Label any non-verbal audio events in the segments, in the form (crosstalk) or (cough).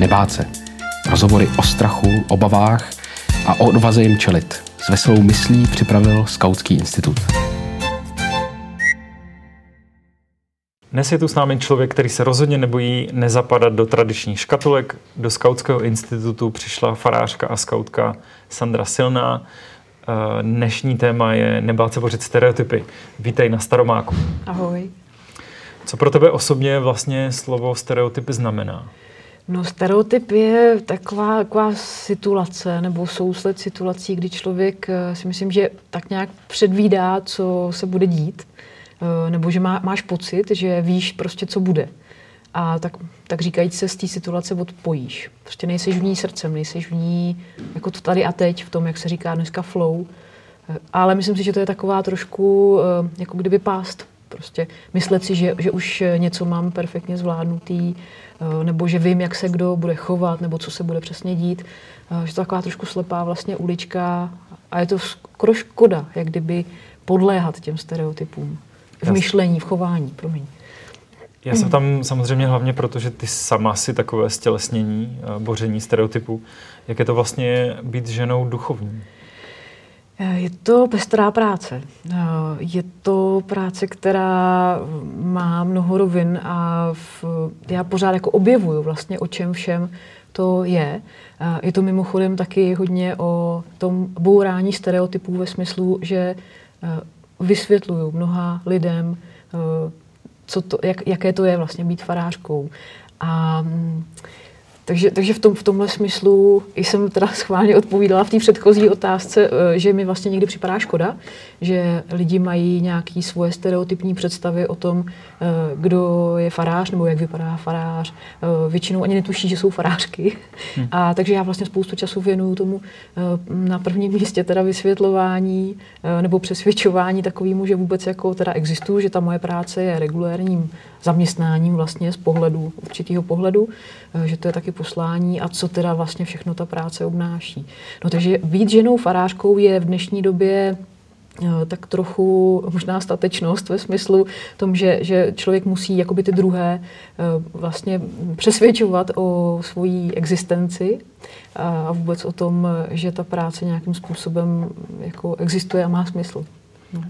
nebát se. Rozhovory o strachu, obavách a o odvaze jim čelit. S veselou myslí připravil Skautský institut. Dnes je tu s námi člověk, který se rozhodně nebojí nezapadat do tradičních škatulek. Do Skautského institutu přišla farářka a skautka Sandra Silná. Eh, dnešní téma je nebát se bořit stereotypy. Vítej na Staromáku. Ahoj. Co pro tebe osobně vlastně slovo stereotypy znamená? No stereotyp je taková, taková situace nebo sousled situací, kdy člověk eh, si myslím, že tak nějak předvídá, co se bude dít, eh, nebo že má, máš pocit, že víš prostě, co bude. A tak, tak říkajíc se z té situace odpojíš. Prostě nejseš v ní srdcem, nejseš v ní jako to tady a teď, v tom, jak se říká dneska flow. Eh, ale myslím si, že to je taková trošku jako kdyby pást. Prostě myslet si, že, že už něco mám perfektně zvládnutý, Eh, nebo že vím, jak se kdo bude chovat, nebo co se bude přesně dít. Eh, že to taková trošku slepá vlastně ulička a je to skoro škoda, jak kdyby podléhat těm stereotypům. V myšlení, v chování, promiň. Já jsem tam samozřejmě hlavně proto, že ty sama si takové stělesnění, eh, boření stereotypů. Jak je to vlastně být ženou duchovní? Je to pestrá práce. Je to práce, která má mnoho rovin a v, já pořád jako objevuju vlastně, o čem všem to je. Je to mimochodem taky hodně o tom bourání stereotypů ve smyslu, že vysvětluju mnoha lidem, co to, jak, jaké to je vlastně být farářkou. A takže, takže v, tom, v tomhle smyslu jsem teda schválně odpovídala v té předchozí otázce, eh, že mi vlastně někdy připadá škoda, že lidi mají nějaké svoje stereotypní představy o tom, eh, kdo je farář nebo jak vypadá farář. Eh, většinou ani netuší, že jsou farářky. Hmm. A takže já vlastně spoustu času věnuju tomu na prvním místě teda vysvětlování nebo přesvědčování takovému, že vůbec jako teda existuju, že ta moje práce je regulérním zaměstnáním vlastně z pohledu, určitého pohledu, eh, že to je taky poslání a co teda vlastně všechno ta práce obnáší. No takže být ženou farářkou je v dnešní době eh, tak trochu možná statečnost ve smyslu tom, že, že člověk musí jakoby ty druhé eh, vlastně přesvědčovat o svojí existenci a vůbec o tom, že ta práce nějakým způsobem jako existuje a má smysl. No.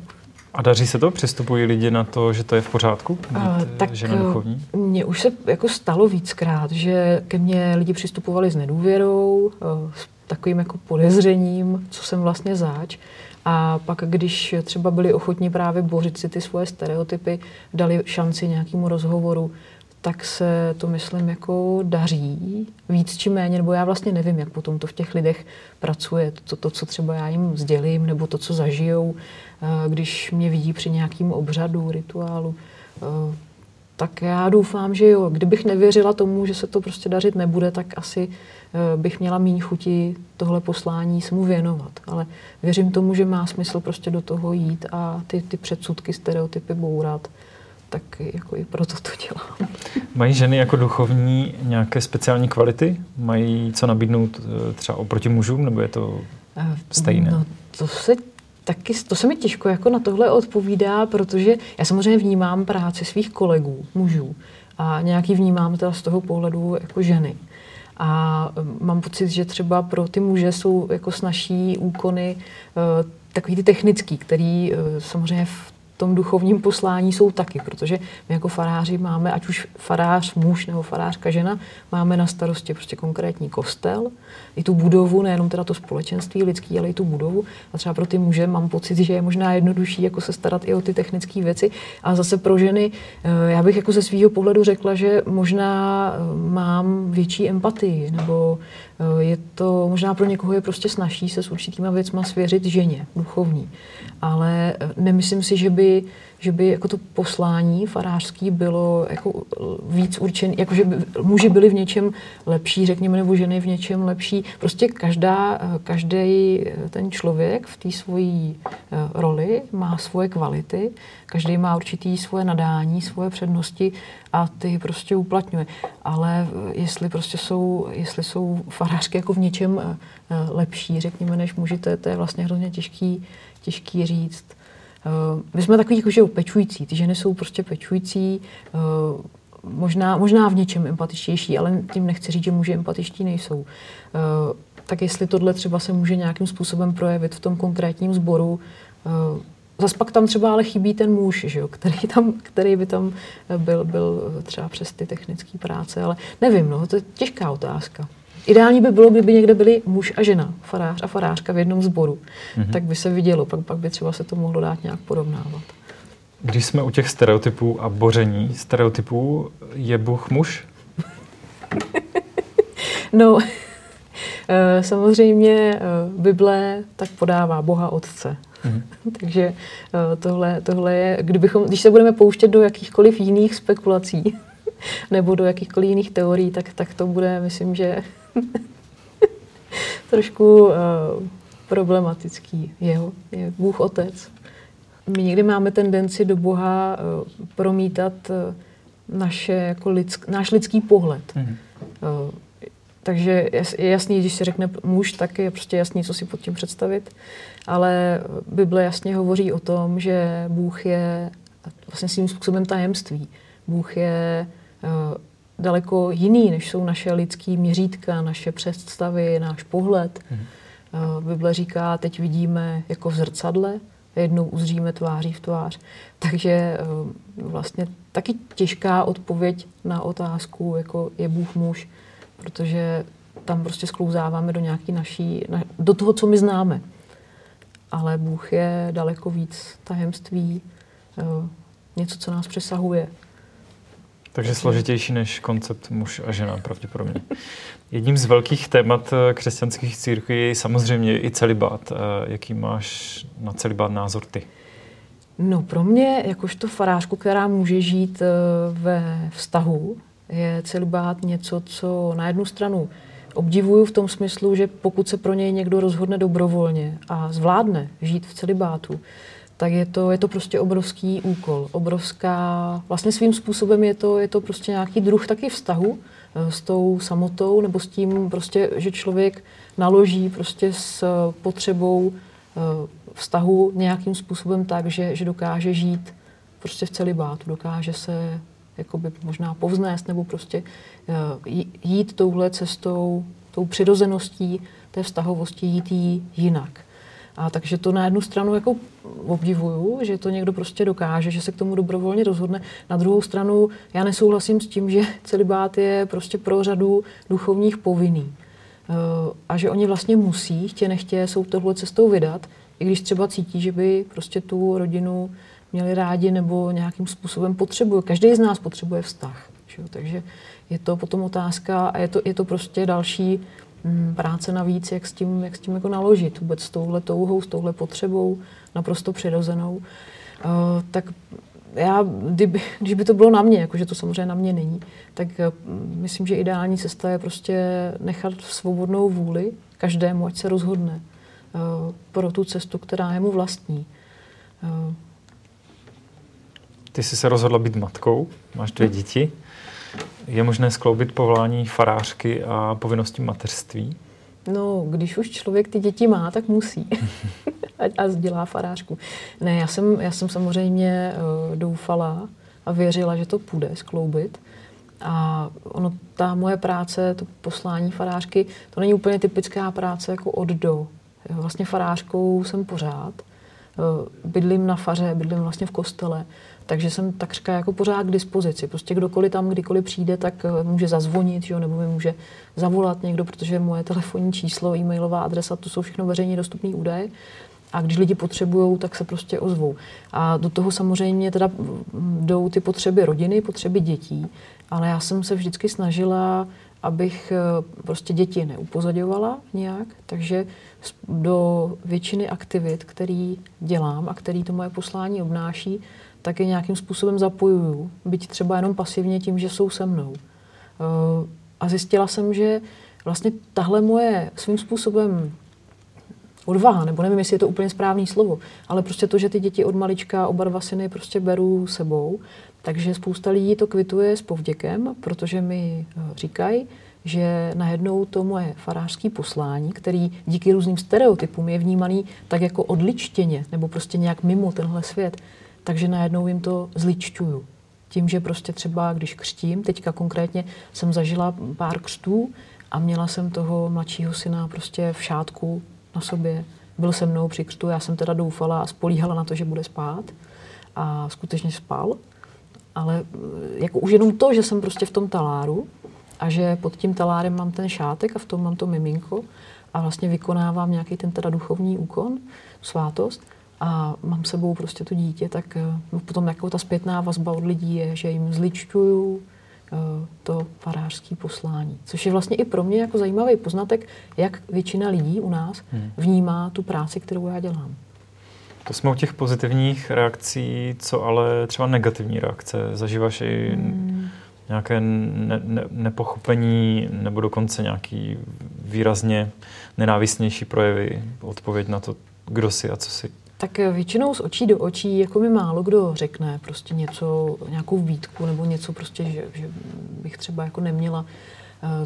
A daří se to? Přistupují lidi na to, že to je v pořádku? Uh, tak žena duchovní? Mně už se jako stalo víckrát, že ke mně lidi přistupovali s nedůvěrou, uh, s takovým jako podezřením, co jsem vlastně záč. A pak, když třeba byli ochotní právě bořit si ty svoje stereotypy, dali šanci nějakému rozhovoru, tak se to, myslím, jako daří víc či méně, nebo já vlastně nevím, jak potom to v těch lidech pracuje, to, to co třeba já jim sdělím, nebo to, co zažijou, eh, když mě vidí při nějakém obřadu, rituálu. Eh, tak já doufám, že jo. Kdybych nevěřila tomu, že se to prostě dařit nebude, tak asi eh, bych měla méně chuti tohle poslání se mu věnovat. Ale věřím tomu, že má smysl prostě do toho jít a ty, ty předsudky, stereotypy bourat tak jako i proto to dělám. Mají ženy jako duchovní nějaké speciální kvality? Mají co nabídnout eh, třeba oproti mužům, nebo je to eh, stejné? No, to se taky, to se mi těžko jako na tohle odpovídá, protože já samozřejmě vnímám práci svých kolegů, mužů, a nějaký vnímám teda z toho pohledu jako ženy. A eh, mám pocit, že třeba pro ty muže jsou jako snažší úkony takový ty technický, který samozřejmě v tom duchovním poslání jsou taky, protože my jako faráři máme, ať už farář muž nebo farářka žena, máme na starosti prostě konkrétní kostel, i tu budovu, nejenom teda to společenství lidský, ale i tu budovu. A třeba pro ty muže mám pocit, že je možná jednodušší jako se starat i o ty technické věci. A zase pro ženy, eh, já bych jako ze svého pohledu řekla, že možná eh, mám větší empatii, nebo eh, je to, možná pro někoho je prostě snažší se s určitýma věcma svěřit ženě, duchovní. Ale nemyslím si, že by že by jako to poslání farářský bylo jako víc určené, jako že by muži byli v něčem lepší, řekněme, nebo ženy v něčem lepší. Prostě každá, každý ten člověk v té svojí eh, roli má svoje kvality, každý má určitý svoje nadání, svoje přednosti a ty prostě uplatňuje. Ale jestli prostě jsou, jestli jsou farářky jako v něčem eh, lepší, řekněme, než muži, to je, to je vlastně hrozně těžký, těžký říct. Uh, my jsme takový jako, že pečující, ty ženy jsou prostě pečující, uh, možná, možná v něčem empatičtější, ale tím nechci říct, že muži empatičtí nejsou. Uh, tak jestli tohle třeba se může nějakým způsobem projevit v tom konkrétním sboru, Zas pak tam třeba ale chybí ten muž, že jo, který, tam, který by tam byl, byl třeba přes ty technické práce, ale nevím, no, to je těžká otázka. Ideální by bylo, kdyby někde byli muž a žena, farář a farářka v jednom sboru. Mm-hmm. Tak by se vidělo, pak, pak by třeba se to mohlo dát nějak porovnávat. Když jsme u těch stereotypů a boření stereotypů, je Bůh muž? (laughs) no, (laughs) eh, samozřejmě eh, Bible tak podává Boha Otce. Mm. (laughs) Takže eh, tohle, tohle je, kdybychom, když se budeme pouštět do jakýchkoliv jiných spekulací (laughs) nebo do jakýchkoliv jiných teorií, tak, tak to bude, myslím, že (laughs) trošku uh, problematický. Jeho je Bůh Otec. My někdy máme tendenci do Boha uh, promítat uh, naše, jako lidsk, náš lidský pohled. Mm. Uh, takže je jasný, když se řekne muž, tak je prostě jasný, co si pod tím představit. Ale Bible jasně hovoří o tom, že Bůh je vlastně svým způsobem tajemství. Bůh je daleko jiný, než jsou naše lidské měřítka, naše představy, náš pohled. Hmm. Bible říká, teď vidíme jako v zrcadle, jednou uzříme tváří v tvář. Takže uh, vlastně taky těžká odpověď na otázku, jako je Bůh muž, protože tam prostě sklouzáváme do nějaký naší, na, do toho, co my známe. Ale Bůh je daleko víc tajemství, něco, co nás přesahuje. Takže složitější než koncept muž a žena pravděpodobně. (laughs) Jedním z velkých témat eh, křesťanských církví je samozřejmě i celibát. Eh, jaký máš na celibát názor ty? No pro mě, jakožto farářku, která může žít eh, ve vztahu, je celibát něco, co na jednu stranu obdivuju v tom smyslu, že pokud se pro něj někdo rozhodne dobrovolně a zvládne žít v celibátu, tak je to, je to prostě obrovský úkol, obrovská, vlastně svým způsobem je to, je to prostě nějaký druh taky vztahu eh, s tou samotou, nebo s tím prostě, že člověk naloží prostě s potřebou eh, vztahu nějakým způsobem tak, že, že dokáže žít prostě v celibátu, dokáže se jakoby možná povznést nebo prostě eh, jít touhle cestou, tou přirozeností té vztahovosti, jít jí jinak. A takže to na jednu stranu jako obdivuju, že to někdo prostě dokáže, že se k tomu dobrovolně rozhodne. Na druhou stranu já nesouhlasím s tím, že celibát je prostě pro řadu duchovních povinný. Eh, a že oni vlastně musí, chtě nechtě, jsou tohle cestou vydat, i když třeba cítí, že by prostě tu rodinu měli rádi nebo nějakým způsobem potřebují. Každý z nás potřebuje vztah. Že? Takže je to potom otázka a je to, je to prostě další Mm, práce navíc, jak s tím, jak s tím jako naložit vůbec s touhle touhou, s touhle potřebou, naprosto přirozenou. Uh, tak já, kdyby, když by to bylo na mě, jakože to samozřejmě na mě není, tak uh, myslím, že ideální cesta je prostě nechat svobodnou vůli každému, ať se rozhodne uh, pro tu cestu, která je mu vlastní. Uh, Ty jsi se rozhodla být matkou, máš dvě děti. Je možné skloubit povolání farářky a povinnosti mateřství? No, když už člověk ty děti má, tak musí. (laughs) a, a dělá farářku. Ne, já jsem, já jsem samozřejmě uh, doufala a věřila, že to půjde skloubit. A ono, ta moje práce, to poslání farářky, to není úplně typická práce jako od do. Vlastně farářkou jsem pořád. Uh, bydlím na faře, bydlím vlastně v kostele. Takže jsem takřka jako pořád k dispozici. Prostě kdokoliv tam kdykoliv přijde, tak eh, může zazvonit, jo, nebo mi může zavolat někdo, protože moje telefonní číslo, e-mailová adresa, to jsou všechno veřejně dostupné údaje. A když lidi potřebují, tak se prostě ozvou. A do toho samozřejmě teda jdou ty potřeby rodiny, potřeby dětí, ale já jsem se vždycky snažila, abych eh, prostě děti neupozaďovala nějak, takže do většiny aktivit, který dělám a který to moje poslání obnáší, tak je nějakým způsobem zapojuju, byť třeba jenom pasivně tím, že jsou se mnou. Eh, a zjistila jsem, že vlastně tahle moje svým způsobem odvaha, nebo nevím, jestli je to úplně správný slovo, ale prostě to, že ty děti od malička, oba dva syny prostě beru sebou, takže spousta lidí to kvituje s povděkem, protože mi eh, říkají, že najednou to moje farářské poslání, který díky různým stereotypům je vnímaný tak jako odličtěně, nebo prostě nějak mimo tenhle svět, takže najednou jim to zličťuju. tím, že prostě třeba, když křtím, teďka konkrétně jsem zažila pár křtů a měla jsem toho mladšího syna prostě v šátku na sobě. Byl se mnou při křtu, já jsem teda doufala a spolíhala na to, že bude spát. A skutečně spal. Ale eh, jako už jenom to, že jsem prostě v tom taláru a že pod tím talárem mám ten šátek a v tom mám to miminko a vlastně vykonávám nějaký ten teda duchovní úkon, svátost, a mám sebou prostě to dítě, tak uh, potom jako ta zpětná vazba od lidí je, že jim zličťuju to farářské poslání. Což je vlastně i pro mě jako zajímavý poznatek, jak většina lidí u nás hmm. vnímá tu práci, kterou já dělám. To jsme u těch pozitivních reakcí, co ale třeba negativní reakce? Zažíváš i hmm. nějaké ne, ne, nepochopení nebo dokonce nějaký výrazně nenávistnější projevy, odpověď na to, kdo jsi a co jsi? Tak většinou z očí do očí, jako mi málo kdo řekne prostě něco, nějakou výtku nebo něco prostě, že, že bych třeba jako neměla uh,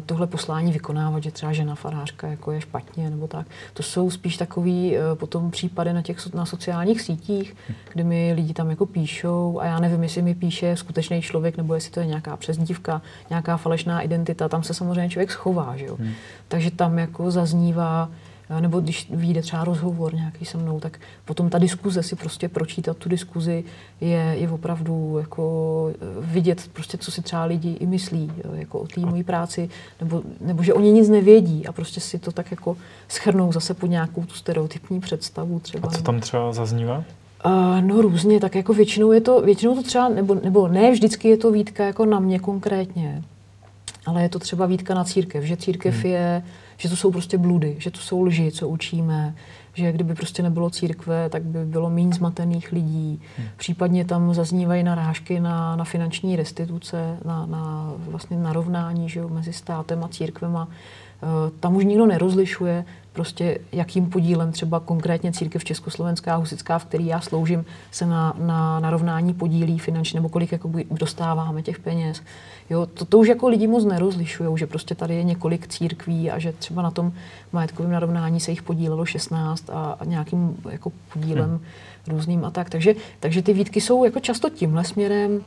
tohle poslání vykonávat, že třeba žena farářka jako je špatně nebo tak. To jsou spíš takový uh, potom případy na těch na sociálních sítích, kdy mi lidi tam jako píšou a já nevím, jestli mi píše skutečný člověk nebo jestli to je nějaká přezdívka, nějaká falešná identita, tam se samozřejmě člověk schová, že jo. Hmm. Takže tam jako zaznívá nebo když vyjde třeba rozhovor nějaký se mnou, tak potom ta diskuze si prostě pročítat tu diskuzi je, je opravdu jako eh, vidět prostě, co si třeba lidi i myslí jako o té mojí práci, nebo, nebo že oni nic nevědí a prostě si to tak jako schrnou zase pod nějakou tu stereotypní představu třeba. A co tam třeba zaznívá? Uh, no různě, tak jako většinou je to, většinou to třeba, nebo, nebo ne vždycky je to výtka jako na mě konkrétně, ale je to třeba výtka na církev, že církev hmm. je že to jsou prostě bludy, že to jsou lži, co učíme, že kdyby prostě nebylo církve, tak by bylo méně zmatených lidí. Hmm. Případně tam zaznívají narážky na, na finanční restituce, na, na vlastně narovnání že jo, mezi státem a církvema. E, tam už nikdo nerozlišuje, prostě jakým podílem třeba konkrétně církev Československá a Husická, v který já sloužím, se na, na narovnání podílí finančně, nebo kolik jako dostáváme těch peněz. Jo, to, to už jako lidi moc nerozlišují, že prostě tady je několik církví a že třeba na tom majetkovém narovnání se jich podílelo 16 a, a nějakým jako podílem hmm. různým a tak. Takže, takže ty výtky jsou jako často tímhle směrem.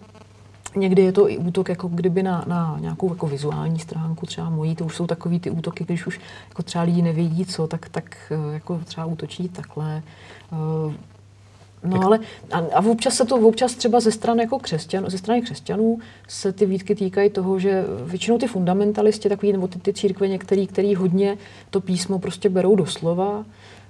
Někdy je to i útok jako kdyby na, na nějakou jako vizuální stránku, třeba mojí, to už jsou takový ty útoky, když už jako třeba lidi nevědí co, tak, tak eh, jako třeba útočí takhle. No ale a, a občas se to, občas třeba ze strany jako křesťan, ze strany křesťanů se ty výtky týkají toho, že většinou ty fundamentalisti, takový, nebo ty, ty církve některý, který hodně to písmo prostě berou doslova,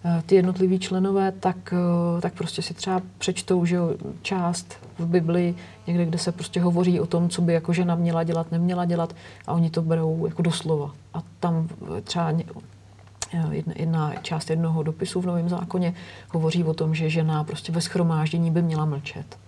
eh, ty jednotliví členové, tak, eh, tak prostě si třeba přečtou, že část v Bibli, někde, kde se prostě hovoří o tom, co by jako žena měla dělat, neměla dělat a oni to berou jako doslova. A tam třeba jedna, jedna část jednoho dopisu v Novém zákoně hovoří o tom, že žena prostě ve schromáždění by měla mlčet.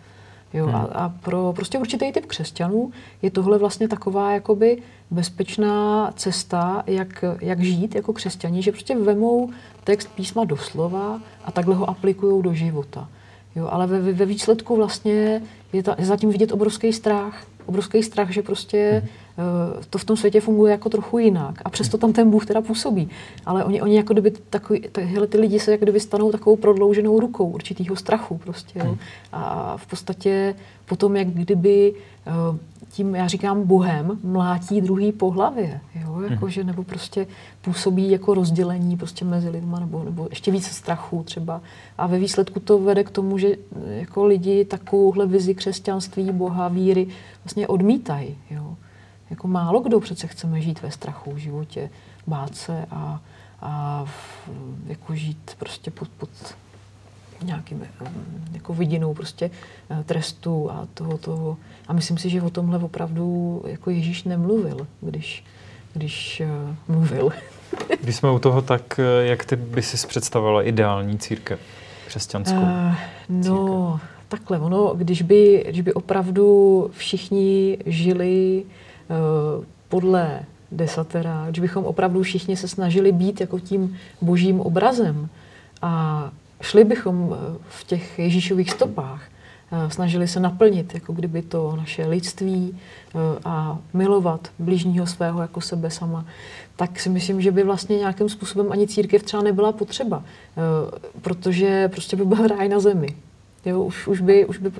Jo, hmm. a, a pro prostě určitý typ křesťanů je tohle vlastně taková jakoby bezpečná cesta, jak, jak žít jako křesťaní, že prostě vemou text písma doslova a takhle ho aplikují do života. Jo, ale ve, ve výsledku vlastně je, ta, je zatím vidět obrovský strach. Obrovský strach, že prostě Eh, to v tom světě funguje jako trochu jinak. A přesto tam ten Bůh teda působí. Ale oni, oni jako kdyby takový, tyhle ty lidi se jako kdyby stanou takovou prodlouženou rukou určitýho strachu prostě. Jo. Hmm. A v podstatě potom, jak kdyby eh, tím, já říkám, Bohem mlátí druhý po hlavě, jo, hmm. jako, že, nebo prostě působí jako rozdělení prostě mezi lidma, nebo, nebo ještě více strachu třeba. A ve výsledku to vede k tomu, že eh, jako lidi takovouhle vizi křesťanství, Boha, víry vlastně odmítají. Jo jako málo kdo přece chceme žít ve strachu v životě, bát se a, a v, jako žít prostě pod, pod nějakým jako vidinou prostě eh, trestu a toho, toho. A myslím si, že o tomhle opravdu jako Ježíš nemluvil, když, když uh, mluvil. (laughs) Když jsme u toho, tak eh, jak ty by si představila ideální církev křesťanskou? Uh, no, církev? takhle, ono, když by, když by opravdu všichni žili Eh, podle desatera, když bychom opravdu všichni se snažili být jako tím božím obrazem a šli bychom eh, v těch Ježíšových stopách, eh, snažili se naplnit, jako kdyby to naše lidství a milovat blížního svého jako sebe sama, tak si myslím, že by vlastně nějakým způsobem ani církev třeba nebyla potřeba, protože prostě by byl (laughs) ráj na zemi. Jo, už, už, by, už by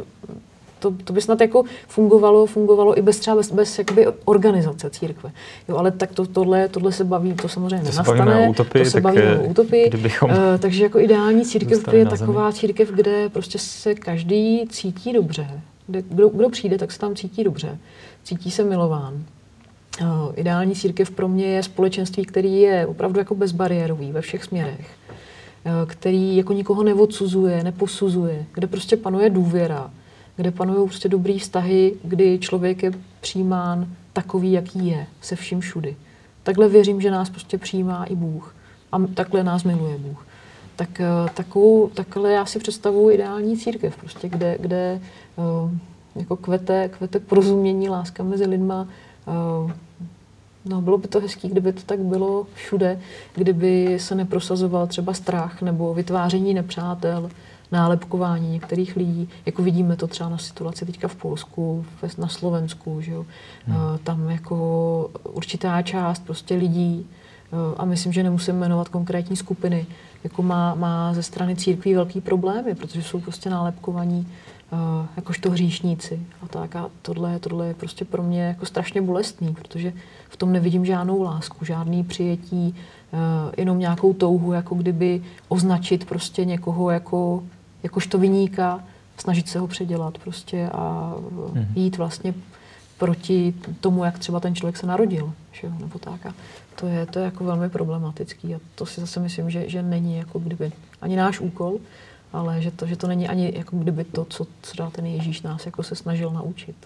to, to by snad jako fungovalo, fungovalo i bez třeba bez, bez jakoby organizace církve. Jo, ale tak to, tohle, tohle se baví, to samozřejmě to nenastane. Se utopii, to se baví o utopii. Kdybychom uh, takže jako ideální církev je taková církev, kde prostě se každý cítí dobře. Kde, kdo, kdo přijde, tak se tam cítí dobře. Cítí se milován. Uh, ideální církev pro mě je společenství, který je opravdu jako bezbariérový ve všech směrech Eh, který jako nikoho neodsuzuje, neposuzuje, kde prostě panuje důvěra, kde panují prostě dobrý vztahy, kdy člověk je přijímán takový, jaký je, se vším všudy. Takhle věřím, že nás prostě přijímá i Bůh. A takhle nás miluje Bůh. Tak, eh, takovou, takhle já si představuji ideální církev, prostě, kde, kde eh, jako kvete, kvete porozumění, láska mezi lidma, No, bylo by to hezký, kdyby to tak bylo všude, kdyby se neprosazoval třeba strach nebo vytváření nepřátel, nálepkování některých lidí, jako vidíme to třeba na situaci teďka v Polsku, na Slovensku, že jo? Hmm. Eh, tam jako určitá část prostě lidí, eh, a myslím, že nemusím jmenovat konkrétní skupiny, jako má, má ze strany církví velký problémy, protože jsou prostě nálepkovaní uh, jakožto hříšníci a tak. A tohle, tohle je prostě pro mě jako strašně bolestný, protože v tom nevidím žádnou lásku, žádný přijetí, uh, jenom nějakou touhu, jako kdyby označit prostě někoho jako, jakožto vyníka, snažit se ho předělat prostě a mm-hmm. jít vlastně proti tomu, jak třeba ten člověk se narodil, že jo, nebo tak. A to je, to je jako velmi problematický a to si zase myslím, že, že není jako kdyby ani náš úkol, ale že to, že to není ani jako kdyby to, co třeba ten Ježíš nás jako se snažil naučit.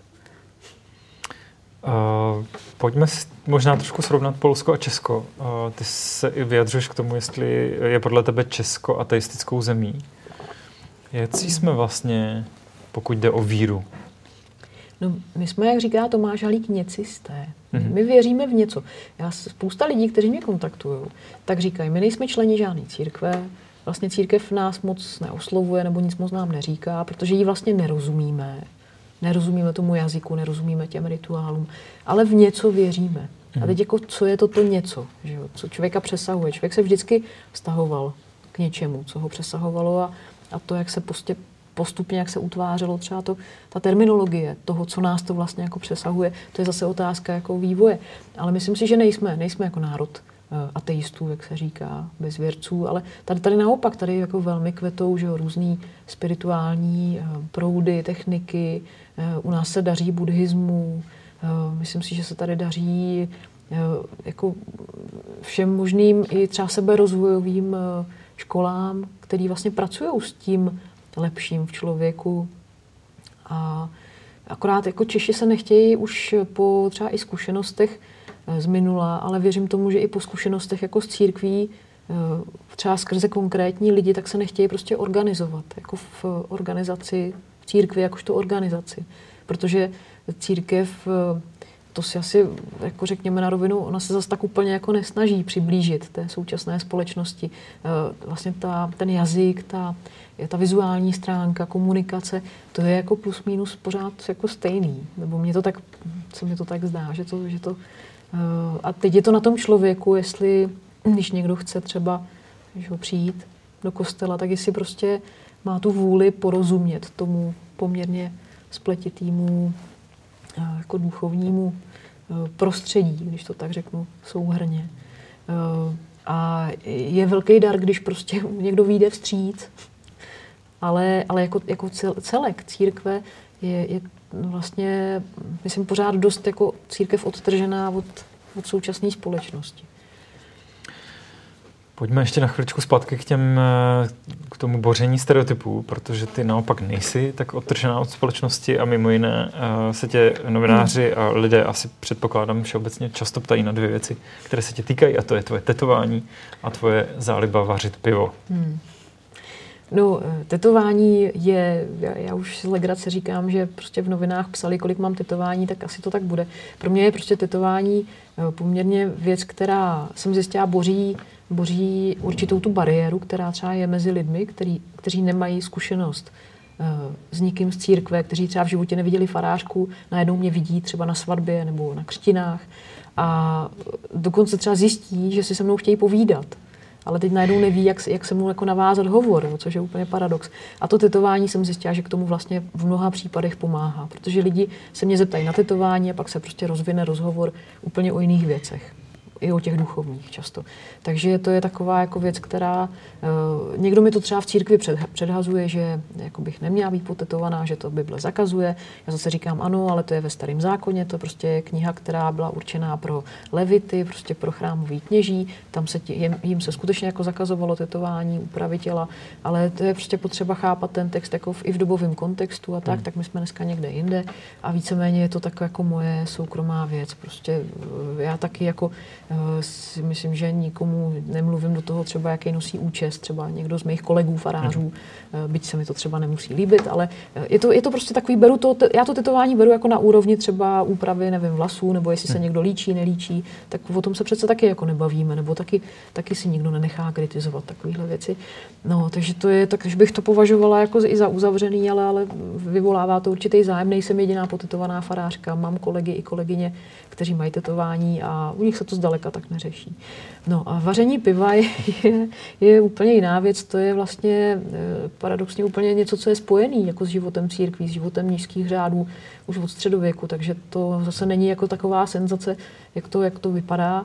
Uh, pojďme možná trošku srovnat Polsko a Česko. Uh, ty se i vyjadřuješ k tomu, jestli je podle tebe Česko ateistickou zemí. Jaký jsme vlastně, pokud jde o víru? No, my jsme, jak říká Tomáš Halík, něcisté. Mm-hmm. My věříme v něco. Já spousta lidí, kteří mě kontaktují, tak říkají, my nejsme členi žádné církve, vlastně církev nás moc neoslovuje nebo nic moc nám neříká, protože ji vlastně nerozumíme. Nerozumíme tomu jazyku, nerozumíme těm rituálům, ale v něco věříme. A teď mhm. jako, co je to to něco, že jo? co člověka přesahuje. Člověk se vždycky vztahoval k něčemu, co ho přesahovalo a, a to, jak se prostě postupně, jak se utvářelo třeba to, ta terminologie toho, co nás to vlastně jako přesahuje, to je zase otázka jako vývoje. Ale myslím si, že nejsme, nejsme jako národ Eh, ateistů, jak se říká, bezvěrců, ale tady, tady naopak, tady jako velmi kvetou, že jo, různý spirituální eh, proudy, techniky, eh, u nás se daří buddhismu, myslím si, že se tady daří jako všem možným i třeba seberozvojovým školám, který vlastně pracují s tím lepším v člověku a akorát jako Češi se nechtějí už po třeba i zkušenostech Eh, z minula, ale věřím tomu, že i po zkušenostech jako z církví, eh, třeba skrze konkrétní lidi, tak se nechtějí prostě organizovat, jako v organizaci, v církvi jakožto organizaci. Protože církev, eh, to si asi, jako řekněme na rovinu, ona se zase tak úplně jako nesnaží přiblížit té současné společnosti. Vlastně ta, ten jazyk, ta, ta vizuální stránka, komunikace, to je jako plus minus pořád jako stejný. Nebo mě to tak, co mi to tak zdá, že to, že to Eh, a teď je to na tom člověku, jestli, když někdo chce třeba že ho přijít do kostela, tak jestli prostě má tu vůli porozumět tomu poměrně spletitýmu eh, jako duchovnímu eh, prostředí, když to tak řeknu souhrně. A je velký dar, když prostě (laughs) někdo vyjde vstříc, ale, ale jako, jako celek církve je, je vlastně, myslím, pořád dost jako církev odtržená od, od současné společnosti. Pojďme ještě na chviličku zpátky k, těm, eh, k tomu boření stereotypů, protože ty naopak nejsi tak odtržená od společnosti a mimo jiné eh, se tě novináři a lidé asi předpokládám všeobecně často ptají na dvě věci, které se tě týkají a to je tvoje tetování a tvoje záliba vařit pivo. Hmm. No, eh, tetování je, já už z legrace říkám, že prostě v novinách psali, kolik mám tetování, tak asi to tak bude. Pro mě je prostě tetování poměrně věc, která jsem zjistila boří, boří určitou tu bariéru, která třeba je mezi lidmi, který, kteří nemají zkušenost eh, s nikým z církve, kteří třeba v životě neviděli farářku, najednou mě vidí třeba na svatbě nebo na křtinách a dokonce třeba zjistí, že si se mnou chtějí povídat ale teď najednou neví, jak, jak se mu jako navázat hovor, jo, což je úplně paradox. A to tetování jsem zjistila, že k tomu vlastně v mnoha případech pomáhá, protože lidi se mě zeptají na tetování a pak se prostě rozvine rozhovor úplně o jiných věcech i o těch duchovních často. Takže to je taková jako věc, která uh, někdo mi to třeba v církvi před, předhazuje, že jako bych neměla být potetovaná, že to Bible zakazuje. Já zase říkám ano, ale to je ve starém zákoně, to prostě je kniha, která byla určená pro levity, prostě pro chrámový kněží. Tam se tě, jim, jim se skutečně jako zakazovalo tetování, úpravy těla, ale to je prostě potřeba chápat ten text jako v, i v dobovém kontextu a tak, hmm. tak my jsme dneska někde jinde a víceméně je to tak jako moje soukromá věc. Prostě eh, já taky jako Eh, si myslím, že nikomu nemluvím do toho třeba, jaký nosí účest, třeba někdo z mých kolegů farářů, mm. byť se mi to třeba nemusí líbit, ale eh, je to, je to prostě takový, beru to, já to tetování beru jako na úrovni třeba úpravy, nevím, vlasů, nebo jestli se mm. někdo líčí, nelíčí, tak o tom se přece taky jako nebavíme, nebo taky, taky si nikdo nenechá kritizovat takovéhle věci. No, takže to je, takže bych to považovala jako i za uzavřený, ale, ale vyvolává to určitý zájem. Nejsem jediná potetovaná farářka, mám kolegy i kolegyně, kteří mají tetování a u nich se to zdaleka tak neřeší. No a vaření piva je, je, je úplně jiná věc. To je vlastně e, paradoxně úplně něco, co je spojený jako s životem církví, s životem nízkých řádů už od středověku, takže to zase není jako taková senzace, jak to, jak to vypadá.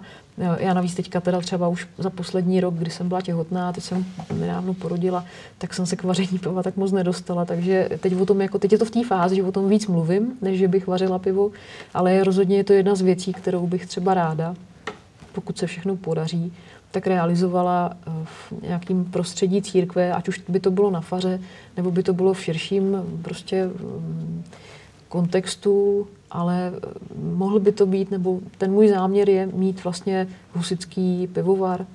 Já navíc teďka teda třeba už za poslední rok, kdy jsem byla těhotná, teď jsem nedávno porodila, tak jsem se k vaření piva tak moc nedostala, takže teď o tom, jako teď je to v té fázi, že o tom víc mluvím, než že bych vařila pivo, ale rozhodně je to jedna z věcí, kterou bych třeba ráda, pokud se všechno podaří, tak realizovala eh, v nějakém prostředí církve, ať už by to bylo na faře, nebo by to bylo v širším prostě mm, kontextu, ale eh, mohl by to být, nebo ten můj záměr je mít vlastně husický pivovar,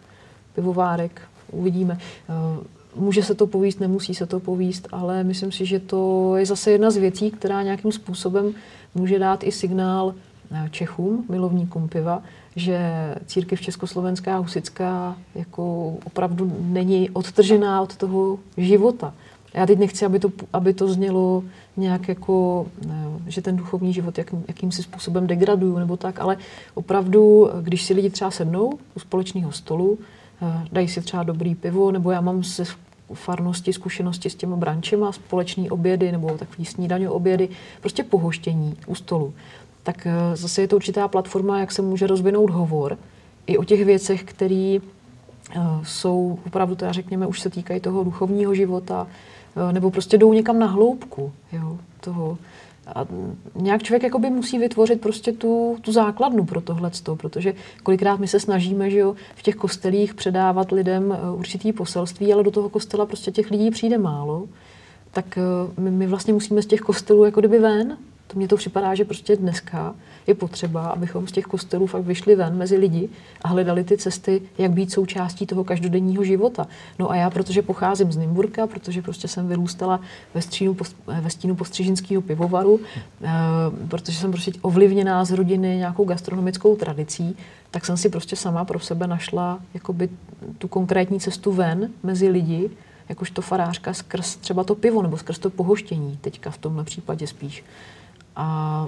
pivovárek, uvidíme. Eh, může se to povíst, nemusí se to povíst, ale myslím si, že to je zase jedna z věcí, která nějakým způsobem může dát i signál eh, Čechům, milovníkům piva, že církev československá husická jako opravdu není odtržená od toho života. Já teď nechci, aby to, aby to znělo nějak jako, ne, že ten duchovní život jak, jakýmsi způsobem degraduju nebo tak, ale opravdu, když si lidi třeba sednou u společného stolu, eh, dají si třeba dobrý pivo, nebo já mám se farnosti zkušenosti s těma brančema, společný obědy nebo takový snídaně obědy, prostě pohoštění u stolu. Tak eh, zase je to určitá platforma, jak se může rozvinout hovor i o těch věcech, které eh, jsou opravdu, teda řekněme, už se týkají toho duchovního života, Eh, nebo prostě jdou někam na hloubku jo, toho. A nějak člověk jakoby musí vytvořit prostě tu, tu základnu pro tohle, protože kolikrát my se snažíme že jo, v těch kostelích předávat lidem určitý poselství, ale do toho kostela prostě těch lidí přijde málo, tak my, my vlastně musíme z těch kostelů jako kdyby ven, to mně to připadá, že prostě dneska je potřeba, abychom z těch kostelů fakt vyšli ven mezi lidi a hledali ty cesty, jak být součástí toho každodenního života. No a já, protože pocházím z Nymburka, protože prostě jsem vyrůstala ve, střínu, ve stínu postřižinského pivovaru, eh, protože jsem prostě ovlivněná z rodiny nějakou gastronomickou tradicí, tak jsem si prostě sama pro sebe našla jakoby tu konkrétní cestu ven mezi lidi, jakožto farářka skrz třeba to pivo nebo skrz to pohoštění, teďka v tomhle případě spíš. A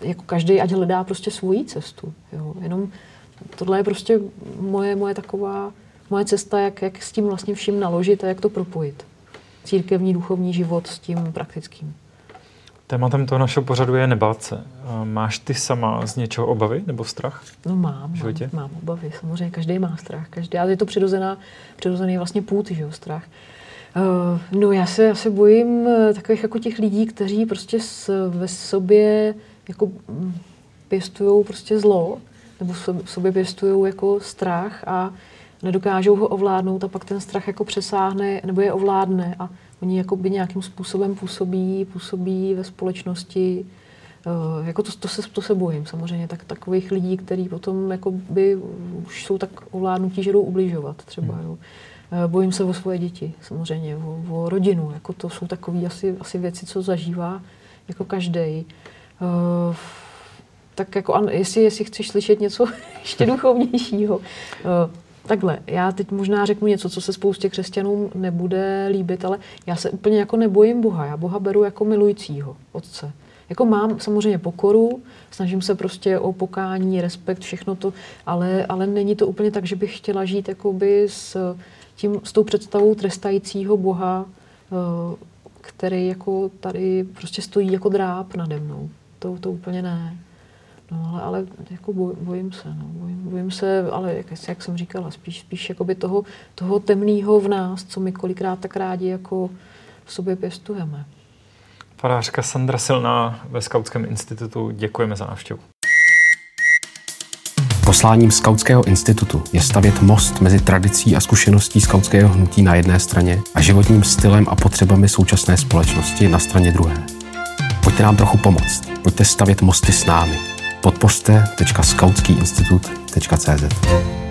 jako každý ať hledá prostě svoji cestu. Jo. Jenom tohle je prostě moje, moje taková, moje cesta, jak, jak s tím vlastně vším naložit a jak to propojit. Církevní, duchovní život s tím praktickým. Tématem toho našeho pořadu je nebát se. Máš ty sama z něčeho obavy nebo strach? No mám, mám, mám obavy. Samozřejmě každý má strach. Každý, ale je to přirozená, přirozený vlastně půd, že jo, strach. Uh, no já se, já se bojím eh, takových jako těch lidí, kteří prostě s, ve sobě jako mm, pěstují prostě zlo, nebo v sobě pěstují jako strach a nedokážou ho ovládnout a pak ten strach jako přesáhne nebo je ovládne a oni jako by nějakým způsobem působí, působí ve společnosti. Uh, jako to, to, se, to se bojím samozřejmě, tak takových lidí, kteří potom jako by už jsou tak ovládnutí, že jdou ubližovat třeba. Hmm. Jo. Uh, bojím se o svoje děti, samozřejmě, o, o rodinu. Jako to jsou takové asi, asi věci, co zažívá jako každý. Uh, tak jako, an, jestli, jestli chceš slyšet něco (laughs) ještě duchovnějšího. Uh, takhle, já teď možná řeknu něco, co se spoustě křesťanům nebude líbit, ale já se úplně jako nebojím Boha. Já Boha beru jako milujícího otce. Jako mám samozřejmě pokoru, snažím se prostě o pokání, respekt, všechno to, ale, ale není to úplně tak, že bych chtěla žít jakoby s, tím, s tou představou trestajícího Boha, eh, který jako tady prostě stojí jako dráp nade mnou. To, to úplně ne. No, ale, ale jako boj, bojím se, no. bojím, bojím se, ale jak, jak jsem říkala, spíš, spíš jakoby toho, toho temného v nás, co my kolikrát tak rádi jako v sobě pěstujeme. Farářka Sandra Silná ve Skautském institutu, děkujeme za návštěvu. Posláním Skautského institutu je stavět most mezi tradicí a zkušeností skautského hnutí na jedné straně a životním stylem a potřebami současné společnosti na straně druhé. Pojďte nám trochu pomoct. Pojďte stavět mosty s námi. Podpořte.skautskýinstitut.cz